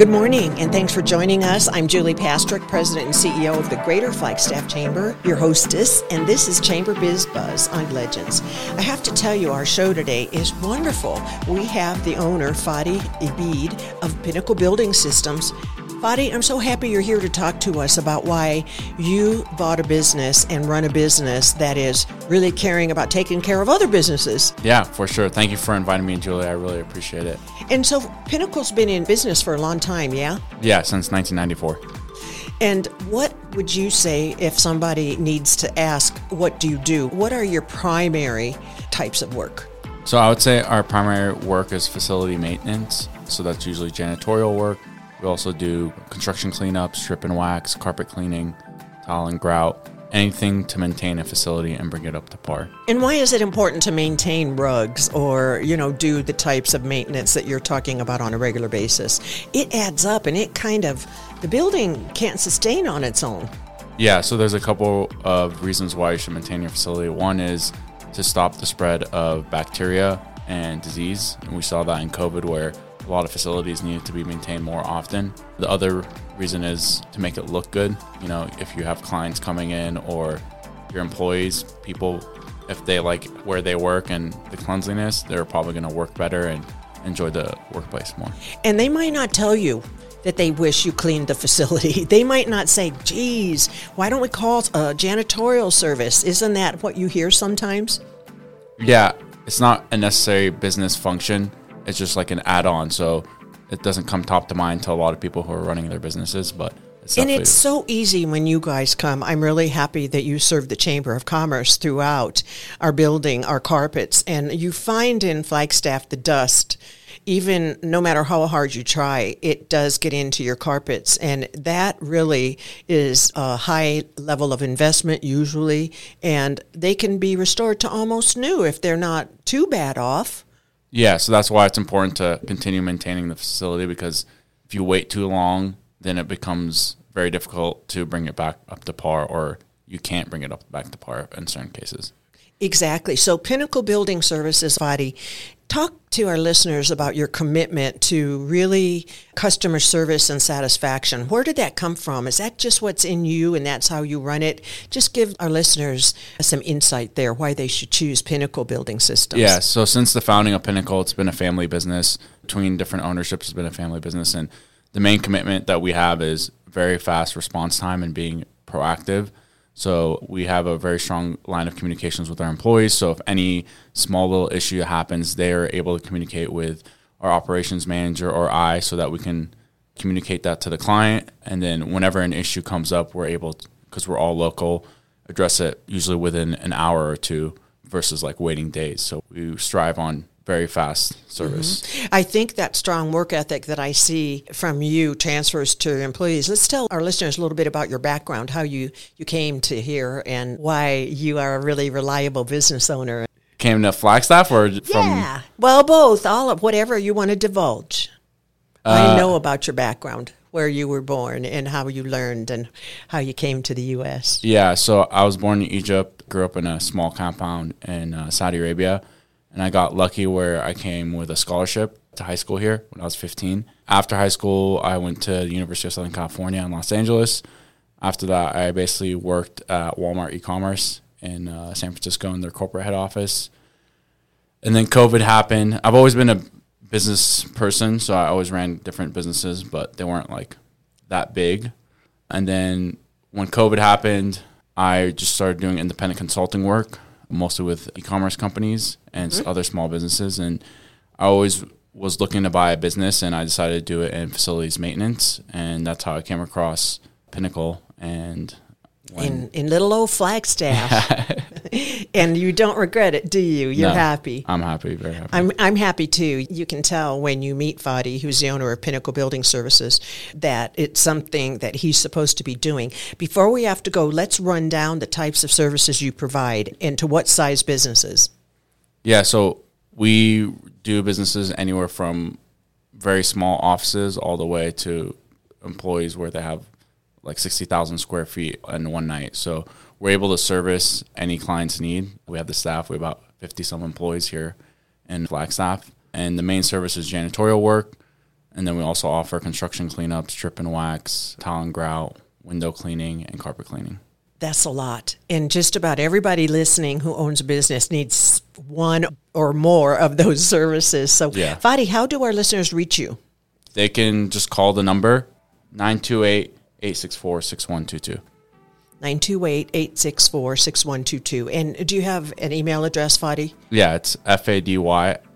Good morning, and thanks for joining us. I'm Julie Pastrick, President and CEO of the Greater Flagstaff Chamber, your hostess, and this is Chamber Biz Buzz on Legends. I have to tell you, our show today is wonderful. We have the owner, Fady Ebeid of Pinnacle Building Systems. Fady, I'm so happy you're here to talk to us about why you bought a business and run a business that is really caring about taking care of other businesses. Yeah, for sure. Thank you for inviting me, Julie. I really appreciate it. And so Pinnacle's been in business for a long time, yeah? Yeah, since 1994. And what would you say if somebody needs to ask, what do you do? What are your primary types of work? So I would say our primary work is facility maintenance. So that's usually janitorial work, we also do construction cleanup, strip and wax, carpet cleaning, tile and grout, anything to maintain a facility and bring it up to par. And why is it important to maintain rugs or, you know, do the types of maintenance that you're talking about on a regular basis? It adds up and it kind of, the building can't sustain on its own. Yeah, so there's a couple of reasons why you should maintain your facility. One is to stop the spread of bacteria and disease. And we saw that in COVID where a lot of facilities needed to be maintained more often. The other reason is to make it look good. You know, if you have clients coming in or your employees, people, if they like where they work and the cleanliness, they're probably going to work better and enjoy the workplace more. And they might not tell you that they wish you cleaned the facility. They might not say, geez, why don't we call a janitorial service? Isn't that what you hear sometimes? Yeah, it's not a necessary business function it's just like an add-on. So it doesn't come top to mind to a lot of people who are running their businesses, but it's and it's so easy when you guys come. I'm really happy that you serve the Chamber of Commerce throughout our building, our carpets, and you find in Flagstaff the dust. Even no matter how hard you try, it does get into your carpets. And that really is a high level of investment, usually. And they can be restored to almost new if they're not too bad off. Yeah, so that's why it's important to continue maintaining the facility because if you wait too long, then it becomes very difficult to bring it back up to par, or you can't bring it up back to par in certain cases. Exactly. So, Pinnacle Building Services, Fady, talk to our listeners about your commitment to really customer service and satisfaction. Where did that come from? Is that just what's in you and that's how you run it? Just give our listeners some insight there why they should choose Pinnacle Building Systems. Yeah, so since the founding of Pinnacle, it's been a family business. Between different ownerships, it's been a family business. And the main commitment that we have is very fast response time and being proactive. So we have a very strong line of communications with our employees. So if any small little issue happens, they are able to communicate with our operations manager or I so that we can communicate that to the client. And then whenever an issue comes up, we're able, because we're all local, address it usually within an hour or two versus like waiting days. So we strive on very fast service. Mm-hmm. I think that strong work ethic that I see from you transfers to employees. Let's tell our listeners a little bit about your background, how you, you came to here, and why you are a really reliable business owner. Came to Flagstaff or from? Yeah, well, both, all of whatever you want to divulge. Uh, I know about your background, where you were born, and how you learned, and how you came to the U.S. Yeah, so I was born in Egypt, grew up in a small compound in uh, Saudi Arabia and I got lucky where I came with a scholarship to high school here when I was 15. After high school, I went to the University of Southern California in Los Angeles. After that, I basically worked at Walmart e-commerce in uh, San Francisco in their corporate head office. And then COVID happened. I've always been a business person, so I always ran different businesses, but they weren't like that big. And then when COVID happened, I just started doing independent consulting work mostly with e-commerce companies and mm-hmm. other small businesses. And I always was looking to buy a business, and I decided to do it in facilities maintenance, and that's how I came across Pinnacle. And in in little old Flagstaff, and you don't regret it, do you? You're no, happy. I'm happy, very happy. I'm I'm happy too. You can tell when you meet Fady, who's the owner of Pinnacle Building Services, that it's something that he's supposed to be doing. Before we have to go, let's run down the types of services you provide and to what size businesses. Yeah, so we do businesses anywhere from very small offices all the way to employees where they have like 60,000 square feet in one night. So we're able to service any client's need. We have the staff, we have about 50 some employees here in Flagstaff. And the main service is janitorial work, And then we also offer construction cleanups, strip and wax, tile and grout, window cleaning, and carpet cleaning. That's a lot. And just about everybody listening who owns a business needs one or more of those services. So, Yeah. Fady, how do our listeners reach you? They can just call the number 928 864 6122. 928-864-6122. And do you have an email address, Fady? Yeah, it's FADY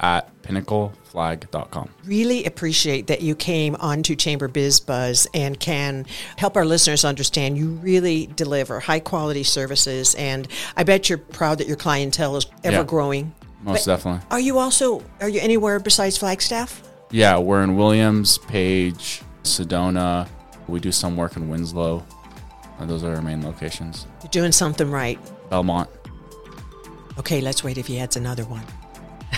at pinnacleflag.com. Really appreciate that you came onto Chamber Biz Buzz and can help our listeners understand you really deliver high quality services. And I bet you're proud that your clientele is ever Yeah. growing. Most But definitely. Are you also, are you anywhere besides Flagstaff? Yeah, we're in Williams, Page, Sedona. We do some work in Winslow. Uh, those are our main locations. You're doing something right. Belmont. Okay, let's wait if he adds another one.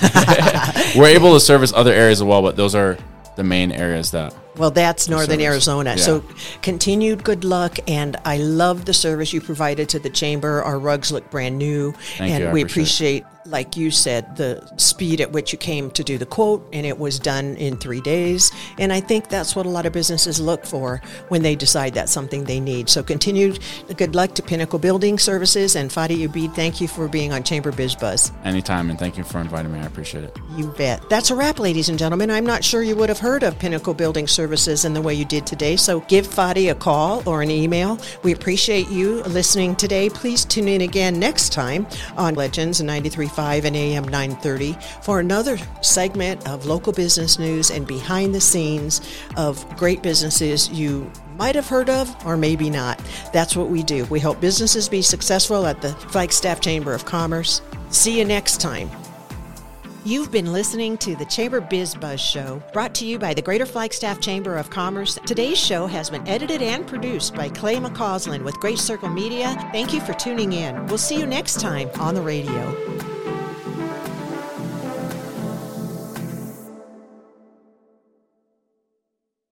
We're able to service other areas as well, but those are the main areas that. Well, that's Northern service. Arizona. Yeah. So continued good luck. And I love the service you provided to the chamber. Our rugs look brand new. Thank and you, we appreciate appreciate, like you said, the speed at which you came to do the quote. And it was done in three days. And I think that's what a lot of businesses look for when they decide that's something they need. So continued good luck to Pinnacle Building Services. And Fady Ebeid, thank you for being on Chamber Biz Buzz. Anytime, and thank you for inviting me. I appreciate it. You bet. That's a wrap, ladies and gentlemen. I'm not sure you would have heard of Pinnacle Building Services in the way you did today, so give Fady a call or an email. We appreciate you listening today. Please tune in again next time on Legends 93.5 and AM 930 for another segment of local business news and behind the scenes of great businesses you might have heard of or maybe not. That's what we do. We help businesses be successful at the Flagstaff Chamber of Commerce. See you next time. You've been listening to the Chamber Biz Buzz Show, brought to you by the Greater Flagstaff Chamber of Commerce. Today's show has been edited and produced by Clay McCausland with Great Circle Media. Thank you for tuning in. We'll see you next time on the radio.